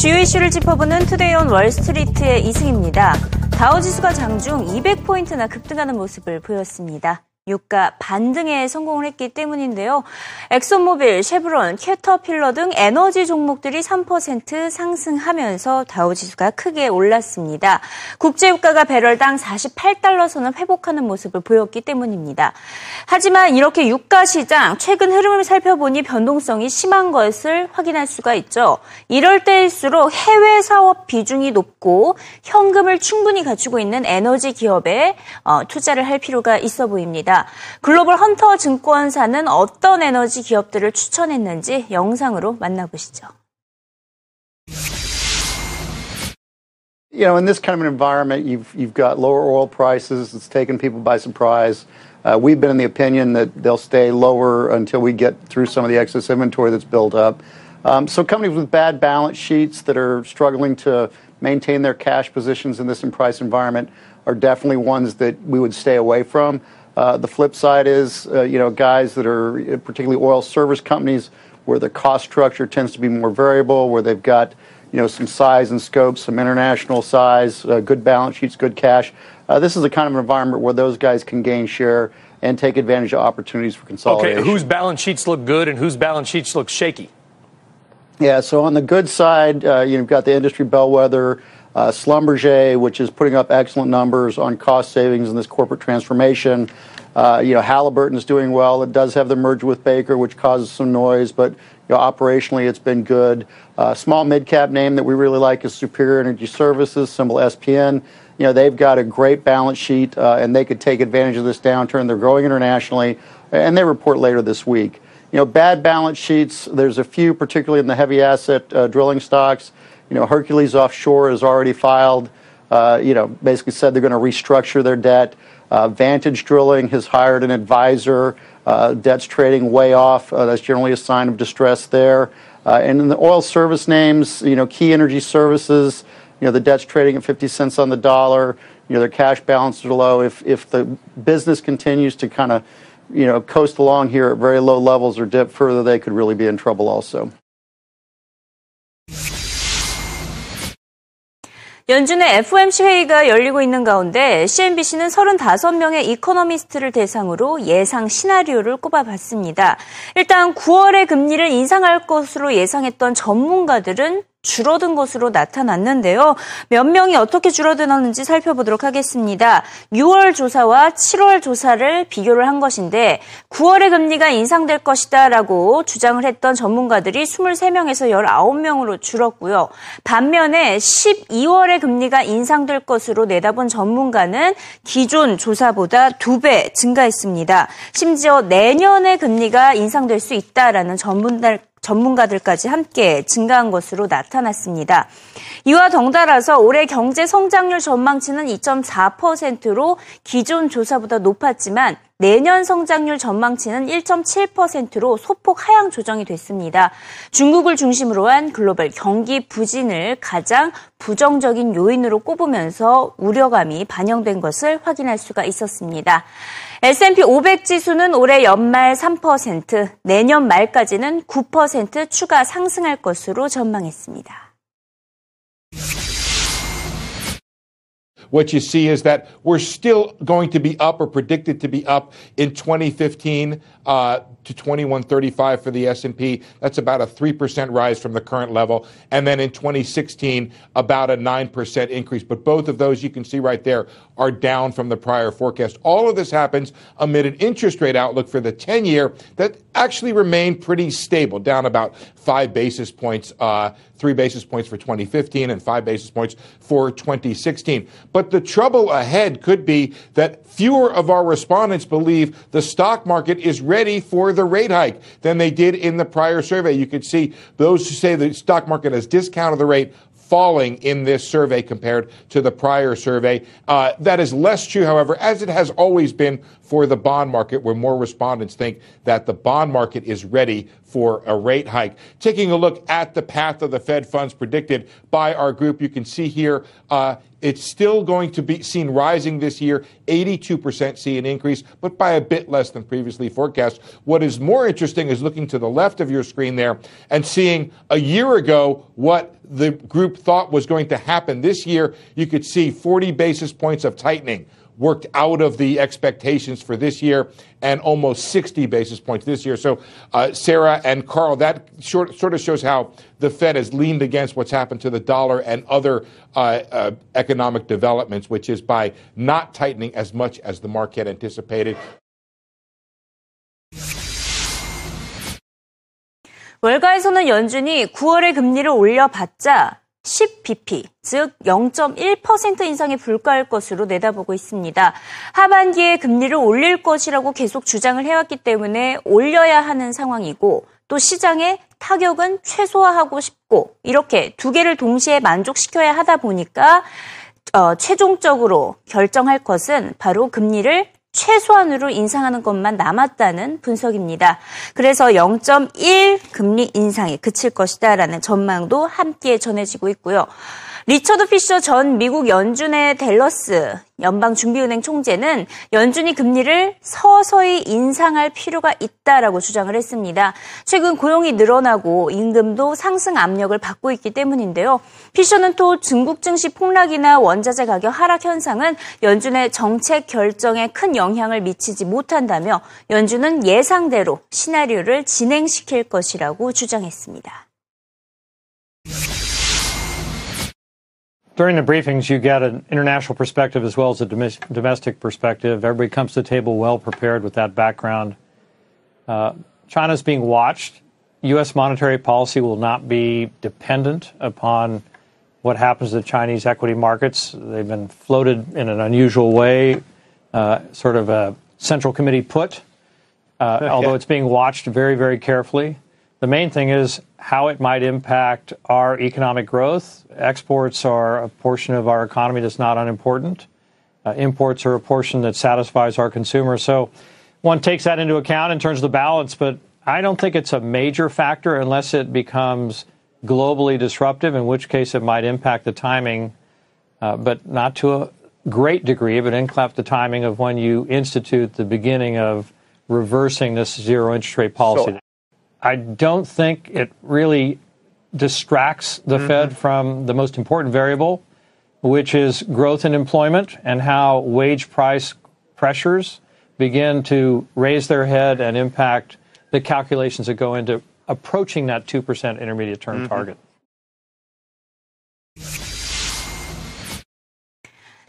주요 이슈를 짚어보는 투데이 온 월스트리트의 이승입니다. 다우지수가 장중 200포인트나 급등하는 모습을 보였습니다. 유가 반등에 성공을 했기 때문인데요. 엑슨모빌, 쉐브론, 캐터필러 등 에너지 종목들이 3% 상승하면서 다우지수가 크게 올랐습니다. 국제유가가 배럴당 48달러 선을 회복하는 모습을 보였기 때문입니다. 하지만 이렇게 유가 시장 최근 흐름을 살펴보니 변동성이 심한 것을 확인할 수가 있죠. 이럴 때일수록 해외 사업 비중이 높고 현금을 충분히 갖추고 있는 에너지 기업에 어, 투자를 할 필요가 있어 보입니다. 글로벌 헌터 증권사는 어떤 에너지 기업들을 추천했는지 영상으로 만나보시죠. You know, in this kind of an environment, you've you've got lower oil prices. It's taken people by surprise. Uh, we've been in the opinion that they'll stay lower until we get through some of the excess inventory that's built up. Um, so companies with bad balance sheets that are struggling to maintain their cash positions in this in price environment are definitely ones that we would stay away from. Uh, the flip side is, uh, you know, guys that are uh, particularly oil service companies where the cost structure tends to be more variable, where they've got, you know, some size and scope, some international size, uh, good balance sheets, good cash. Uh, this is the kind of environment where those guys can gain share and take advantage of opportunities for consolidation. Okay, whose balance sheets look good and whose balance sheets look shaky? Yeah, so on the good side, uh, you've got the industry bellwether, uh, Schlumberger, which is putting up excellent numbers on cost savings in this corporate transformation. Uh, you know, Halliburton is doing well. It does have the merger with Baker, which causes some noise, but you know, operationally it's been good. Uh, small mid cap name that we really like is Superior Energy Services, symbol SPN. You know, they've got a great balance sheet uh, and they could take advantage of this downturn. They're growing internationally, and they report later this week. You know, bad balance sheets. There's a few, particularly in the heavy asset drilling stocks. You know, Hercules Offshore has already filed. You know, basically said they're going to restructure their debt. Uh, Vantage Drilling has hired an advisor. Uh, debt's trading way off. Uh, that's generally a sign of distress there. And in the oil service names, you know, Key Energy Services, you know, the debt's trading at 50 cents on the dollar. You know, their cash balances are low. If if the business continues to kind of, you know, coast along here at very low levels or dip further, they could really be in trouble also. 연준의 FOMC 회의가 열리고 있는 가운데 CNBC는 35명의 이코노미스트를 대상으로 예상 시나리오를 꼽아봤습니다. 일단 9월에 금리를 인상할 것으로 예상했던 전문가들은 줄어든 것으로 나타났는데요. 몇 명이 어떻게 줄어들었는지 살펴보도록 하겠습니다. 6월 조사와 7월 조사를 비교를 한 것인데 9월에 금리가 인상될 것이다라고 주장을 했던 전문가들이 23명에서 19명으로 줄었고요. 반면에 12월에 금리가 인상될 것으로 내다본 전문가는 기존 조사보다 2배 증가했습니다. 심지어 내년에 금리가 인상될 수 있다라는 전문가 전문가들까지 함께 증가한 것으로 나타났습니다. 이와 덩달아서 올해 경제 성장률 전망치는 2.4%로 기존 조사보다 높았지만 내년 성장률 전망치는 1.7%로 소폭 하향 조정이 됐습니다. 중국을 중심으로 한 글로벌 경기 부진을 가장 부정적인 요인으로 꼽으면서 우려감이 반영된 것을 확인할 수가 있었습니다. S&P 500 지수는 올해 연말 3%, 내년 말까지는 9% 추가 상승할 것으로 전망했습니다. what you see is that we're still going to be up or predicted to be up in 2015 uh, to 2135 for the S&P. That's about a 3% rise from the current level. And then in 2016, about a 9% increase. But both of those you can see right there are down from the prior forecast. All of this happens amid an interest rate outlook for the 10 year that actually remained pretty stable, down about five basis points, uh, three basis points for 2015 and five basis points for 2016. But the trouble ahead could be that fewer of our respondents believe the stock market is ready for the rate hike than they did in the prior survey. You could see those who say the stock market has discounted the rate falling in this survey compared to the prior survey. Uh, that is less true, however, as it has always been for the bond market, where more respondents think that the bond market is ready for a rate hike. Taking a look at the path of the Fed funds predicted by our group, you can see here uh, it's still going to be seen rising this year. 82% see an increase, but by a bit less than previously forecast. What is more interesting is looking to the left of your screen there and seeing a year ago what the group thought was going to happen this year. You could see 40 basis points of tightening worked out of the expectations for this year and almost 60 basis points this year. So, uh, Sarah and Carl, that short, sort of shows how the Fed has leaned against what's happened to the dollar and other uh, uh, economic developments, which is by not tightening as much as the market anticipated. 월가에서는 연준이 9월에 금리를 올려봤자 10bp, 즉 0.1% 인상에 불과할 것으로 내다보고 있습니다. 하반기에 금리를 올릴 것이라고 계속 주장을 해왔기 때문에 올려야 하는 상황이고 또 시장의 타격은 최소화하고 싶고 이렇게 두 개를 동시에 만족시켜야 하다 보니까 어, 최종적으로 결정할 것은 바로 금리를 최소한으로 인상하는 것만 남았다는 분석입니다. 그래서 0.1 금리 인상에 그칠 것이다라는 전망도 함께 전해지고 있고요. 리처드 피셔 전 미국 연준의 델러스 연방준비은행 총재는 연준이 금리를 서서히 인상할 필요가 있다라고 주장을 했습니다. 최근 고용이 늘어나고 임금도 상승 압력을 받고 있기 때문인데요. 피셔는 또 중국 증시 폭락이나 원자재 가격 하락 현상은 연준의 정책 결정에 큰 영향을 미치지 못한다며 연준은 예상대로 시나리오를 진행시킬 것이라고 주장했습니다. During the briefings, you get an international perspective as well as a domestic perspective. Everybody comes to the table well prepared with that background. Uh, China's being watched. U.S. monetary policy will not be dependent upon what happens to the Chinese equity markets. They've been floated in an unusual way, uh, sort of a central committee put, uh, although it's being watched very, very carefully. The main thing is how it might impact our economic growth. Exports are a portion of our economy that's not unimportant. Uh, imports are a portion that satisfies our consumers. So one takes that into account in terms of the balance, but I don't think it's a major factor unless it becomes globally disruptive, in which case it might impact the timing, uh, but not to a great degree, but impact the timing of when you institute the beginning of reversing this zero interest rate policy. So I don't think it really distracts the mm-hmm. Fed from the most important variable, which is growth and employment and how wage price pressures begin to raise their head and impact the calculations that go into approaching that 2% intermediate term mm-hmm. target.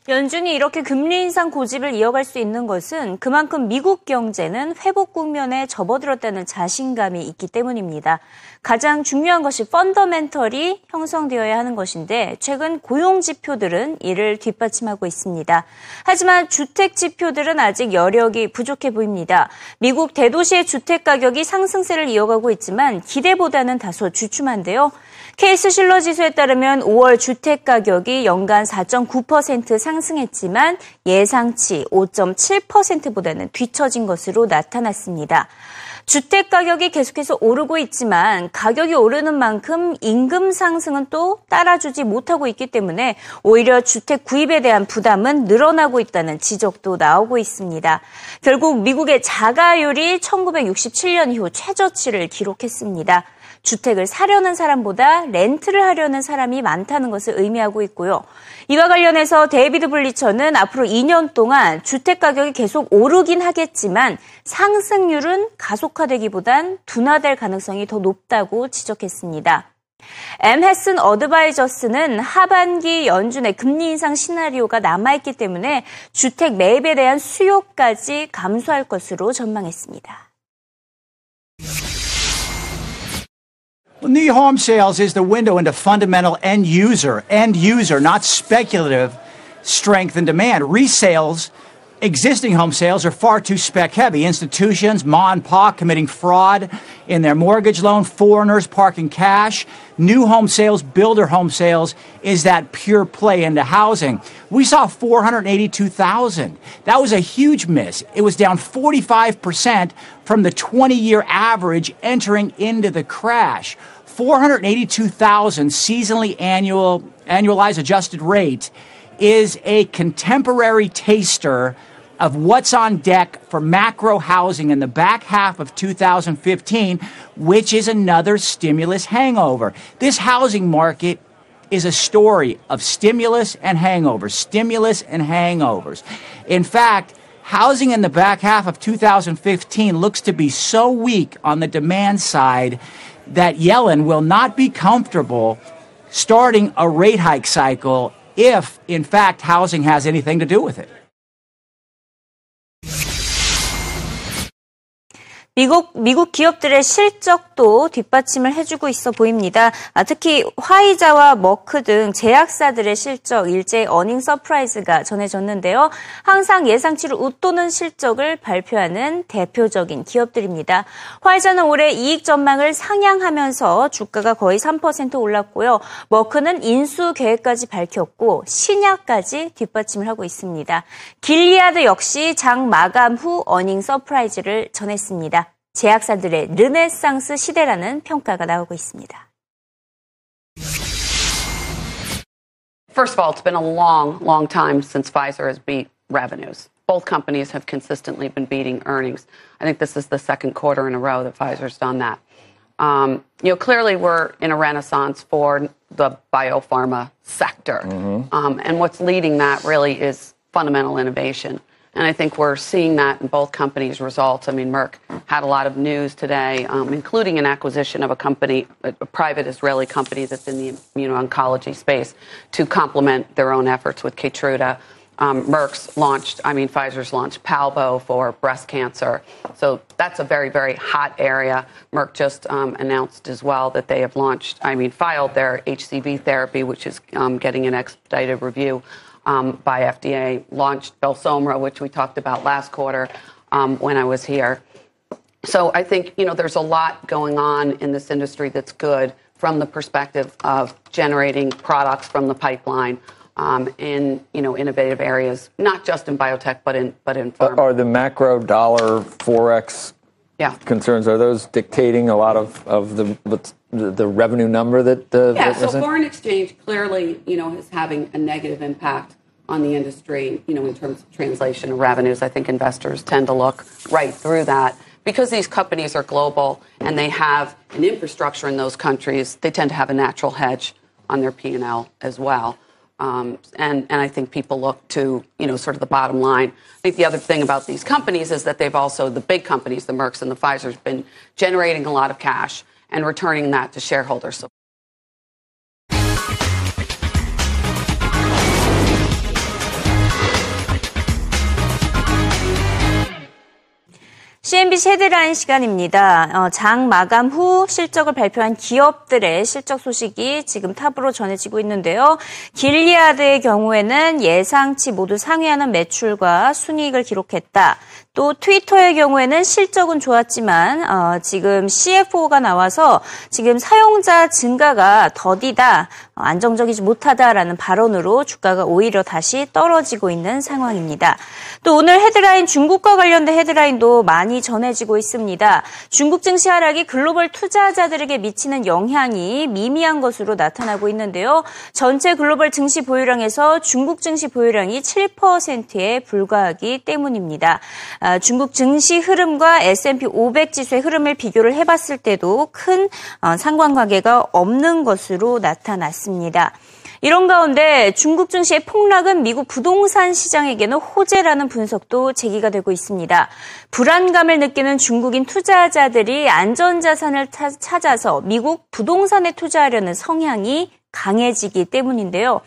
연준이 이렇게 금리 인상 고집을 이어갈 수 있는 것은 그만큼 미국 경제는 회복 국면에 접어들었다는 자신감이 있기 때문입니다. 가장 중요한 것이 펀더멘털이 형성되어야 하는 것인데 최근 고용 지표들은 이를 뒷받침하고 있습니다. 하지만 주택 지표들은 아직 여력이 부족해 보입니다. 미국 대도시의 주택 가격이 상승세를 이어가고 있지만 기대보다는 다소 주춤한데요. 케이스 실러 지수에 따르면 5월 주택 가격이 연간 4.9% 상승했지만 예상치 5.7%보다는 뒤처진 것으로 나타났습니다. 주택 가격이 계속해서 오르고 있지만 가격이 오르는 만큼 임금 상승은 또 따라주지 못하고 있기 때문에 오히려 주택 구입에 대한 부담은 늘어나고 있다는 지적도 나오고 있습니다. 결국 미국의 자가율이 1967년 이후 최저치를 기록했습니다. 주택을 사려는 사람보다 렌트를 하려는 사람이 많다는 것을 의미하고 있고요. 이와 관련해서 데이비드 블리처는 앞으로 2년 동안 주택 가격이 계속 오르긴 하겠지만 상승률은 가속화되기보단 둔화될 가능성이 더 높다고 지적했습니다. 엠 헤슨 어드바이저스는 하반기 연준의 금리 인상 시나리오가 남아있기 때문에 주택 매입에 대한 수요까지 감소할 것으로 전망했습니다. New home sales is the window into fundamental end user, end user, not speculative strength and demand. Resales existing home sales are far too spec heavy. Institutions, ma and pa committing fraud in their mortgage loan, foreigners parking cash. New home sales, builder home sales is that pure play into housing. We saw 482,000. That was a huge miss. It was down 45% from the 20 year average entering into the crash. 482,000 seasonally annual annualized adjusted rate is a contemporary taster of what's on deck for macro housing in the back half of 2015, which is another stimulus hangover. This housing market is a story of stimulus and hangovers, stimulus and hangovers. In fact, housing in the back half of 2015 looks to be so weak on the demand side that Yellen will not be comfortable starting a rate hike cycle if, in fact, housing has anything to do with it. 미국, 미국 기업들의 실적도 뒷받침을 해주고 있어 보입니다. 아, 특히 화이자와 머크 등 제약사들의 실적, 일제히 어닝 서프라이즈가 전해졌는데요. 항상 예상치를 웃도는 실적을 발표하는 대표적인 기업들입니다. 화이자는 올해 이익 전망을 상향하면서 주가가 거의 3% 올랐고요. 머크는 인수 계획까지 밝혔고 신약까지 뒷받침을 하고 있습니다. 길리아드 역시 장 마감 후 어닝 서프라이즈를 전했습니다. 제약사들의 르네상스 시대라는 평가가 나오고 있습니다. First of all, it's been a long, long time since Pfizer has beat revenues. Both companies have consistently been beating earnings. I think this is the second quarter in a row that Pfizer's done that. Um, you know, clearly we're in a renaissance for the biopharma sector. Mm-hmm. Um, and what's leading that really is fundamental innovation. And I think we're seeing that in both companies' results. I mean, Merck had a lot of news today, um, including an acquisition of a company, a, private Israeli company that's in the immuno-oncology space, to complement their own efforts with Keytruda. Um, Merck's launched, I mean, Pfizer's launched Palbo for breast cancer. So that's a very, very hot area. Merck just um, announced as well that they have launched, I mean, filed their HCV therapy, which is um, getting an expedited review um, by FDA, launched Belsomra, which we talked about last quarter um, when I was here. So I think you know there's a lot going on in this industry that's good from the perspective of generating products from the pipeline. Um, in you know innovative areas, not just in biotech, but in but in pharma. Are the macro dollar forex yeah. concerns are those dictating a lot of, of the the revenue number that uh, yeah so foreign exchange clearly you know is having a negative impact on the industry you know in terms of translation of revenues. I think investors tend to look right through that. Because these companies are global and they have an infrastructure in those countries they tend to have a natural hedge on their p&l as well um, and, and I think people look to, you know, sort of the bottom line. I think the other thing about these companies is that they've also, the big companies, the Mercks and the Pfizer's, been generating a lot of cash and returning that to shareholders. So CNBC 헤드라인 시간입니다. 어, 장 마감 후 실적을 발표한 기업들의 실적 소식이 지금 탑으로 전해지고 있는데요. 길리아드의 경우에는 예상치 모두 상회하는 매출과 순이익을 기록했다. 또 트위터의 경우에는 실적은 좋았지만 어, 지금 CFO가 나와서 지금 사용자 증가가 더디다, 어, 안정적이지 못하다라는 발언으로 주가가 오히려 다시 떨어지고 있는 상황입니다. 또 오늘 헤드라인 중국과 관련된 헤드라인도 많이 전해지고 있습니다. 중국 증시 하락이 글로벌 투자자들에게 미치는 영향이 미미한 것으로 나타나고 있는데요. 전체 글로벌 증시 보유량에서 중국 증시 보유량이 7%에 불과하기 때문입니다. 아, 중국 증시 흐름과 S&P 500 지수의 흐름을 비교를 해봤을 때도 큰 어, 상관관계가 없는 것으로 나타났습니다. 이런 가운데 중국 증시의 폭락은 미국 부동산 시장에게는 호재라는 분석도 제기가 되고 있습니다. 불안감을 느끼는 중국인 투자자들이 안전자산을 찾아서 미국 부동산에 투자하려는 성향이 강해지기 때문인데요.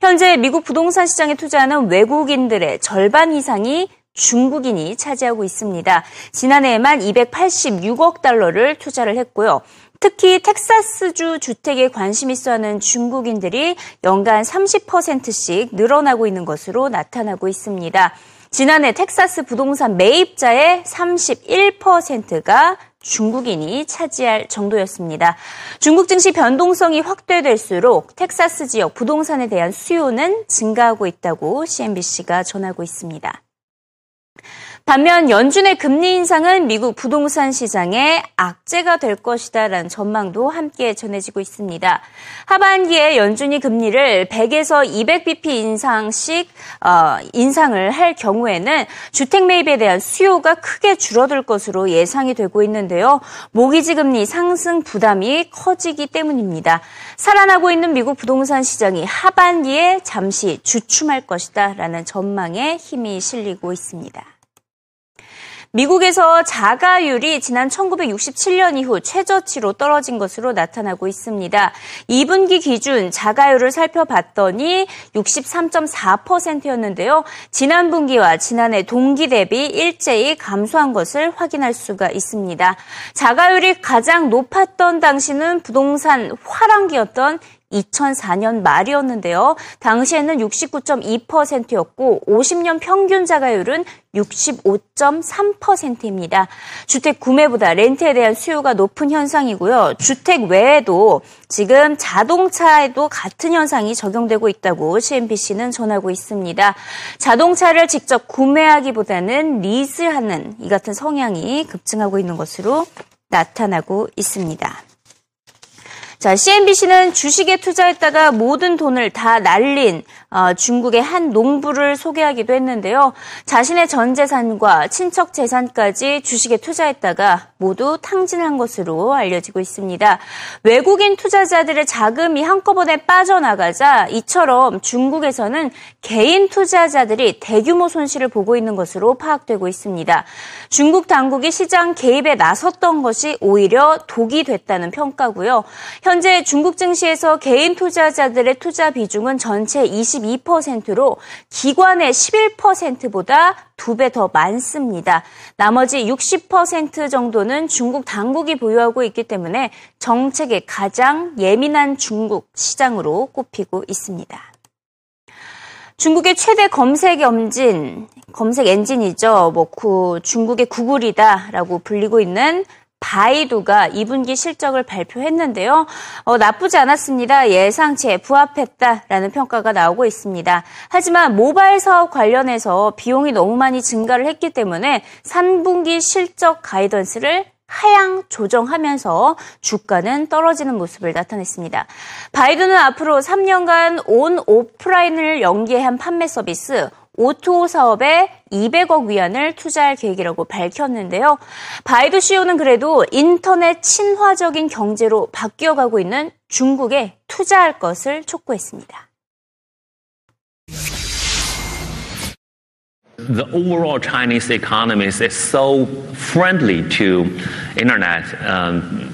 현재 미국 부동산 시장에 투자하는 외국인들의 절반 이상이 중국인이 차지하고 있습니다. 지난해에만 286억 달러를 투자를 했고요. 특히 텍사스주 주택에 관심 있어 하는 중국인들이 연간 30%씩 늘어나고 있는 것으로 나타나고 있습니다. 지난해 텍사스 부동산 매입자의 31%가 중국인이 차지할 정도였습니다. 중국 증시 변동성이 확대될수록 텍사스 지역 부동산에 대한 수요는 증가하고 있다고 CNBC가 전하고 있습니다. 반면 연준의 금리 인상은 미국 부동산 시장에 악재가 될 것이다라는 전망도 함께 전해지고 있습니다. 하반기에 연준이 금리를 100에서 200bp 인상씩 어, 인상을 할 경우에는 주택 매입에 대한 수요가 크게 줄어들 것으로 예상이 되고 있는데요. 모기지 금리 상승 부담이 커지기 때문입니다. 살아나고 있는 미국 부동산 시장이 하반기에 잠시 주춤할 것이다라는 전망에 힘이 실리고 있습니다. 미국에서 자가율이 지난 1967년 이후 최저치로 떨어진 것으로 나타나고 있습니다. 2분기 기준 자가율을 살펴봤더니 63.4%였는데요. 지난 분기와 지난해 동기 대비 일제히 감소한 것을 확인할 수가 있습니다. 자가율이 가장 높았던 당시는 부동산 화랑기였던 2004년 말이었는데요. 당시에는 69.2%였고 50년 평균 자가율은 65.3%입니다. 주택 구매보다 렌트에 대한 수요가 높은 현상이고요. 주택 외에도 지금 자동차에도 같은 현상이 적용되고 있다고 CNBC는 전하고 있습니다. 자동차를 직접 구매하기보다는 리즈하는 이 같은 성향이 급증하고 있는 것으로 나타나고 있습니다. 자, CNBC는 주식에 투자했다가 모든 돈을 다 날린 어, 중국의 한 농부를 소개하기도 했는데요. 자신의 전 재산과 친척 재산까지 주식에 투자했다가 모두 탕진한 것으로 알려지고 있습니다. 외국인 투자자들의 자금이 한꺼번에 빠져나가자 이처럼 중국에서는 개인 투자자들이 대규모 손실을 보고 있는 것으로 파악되고 있습니다. 중국 당국이 시장 개입에 나섰던 것이 오히려 독이 됐다는 평가고요. 현재 중국 증시에서 개인 투자자들의 투자 비중은 전체 22%로 기관의 11%보다 두 배 더 많습니다. 나머지 60% 정도는 중국 당국이 보유하고 있기 때문에 정책에 가장 예민한 중국 시장으로 꼽히고 있습니다. 중국의 최대 검색 엔진, 검색 엔진이죠. 뭐 구, 중국의 구글이다라고 불리고 있는 바이두가 2분기 실적을 발표했는데요. 어, 나쁘지 않았습니다. 예상치에 부합했다라는 평가가 나오고 있습니다. 하지만 모바일 사업 관련해서 비용이 너무 많이 증가를 했기 때문에 3분기 실적 가이던스를 하향 조정하면서 주가는 떨어지는 모습을 나타냈습니다. 바이두는 앞으로 3년간 온 오프라인을 연계한 판매 서비스 O2O 사업에 200억 위안을 투자할 계획이라고 밝혔는데요. 바이두 CEO는 그래도 인터넷 친화적인 경제로 바뀌어가고 있는 중국에 투자할 것을 촉구했습니다. the overall Chinese economy is so friendly to internet um,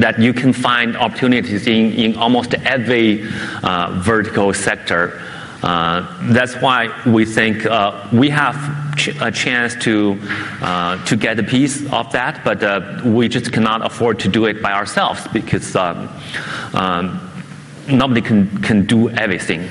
that you can find opportunities in, in almost every uh, vertical sector. Uh, that's why we think uh, we have a chance to uh, to get a piece of that, but we just cannot afford to do it by ourselves because um, um, nobody can can do everything.